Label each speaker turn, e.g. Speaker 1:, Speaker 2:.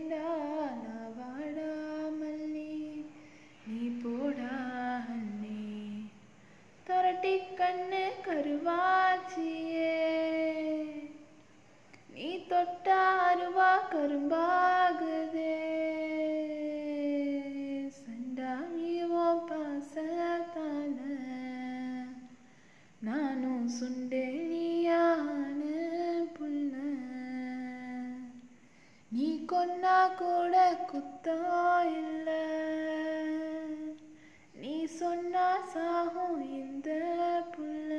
Speaker 1: வேண்டா நான் வாடாமல் நீ நீ போடா அண்ணே. தரட்டி கண்ணு கருவாச்சியே. நீ தொட்டா அருவா கரும்பாகுதே. சண்டாமியோ பாசத்தான நானும் சுண்டேன். கொன்னா கூட குத்தம் இல்லை நீ சொன்னா சாகும் இந்த புள்ள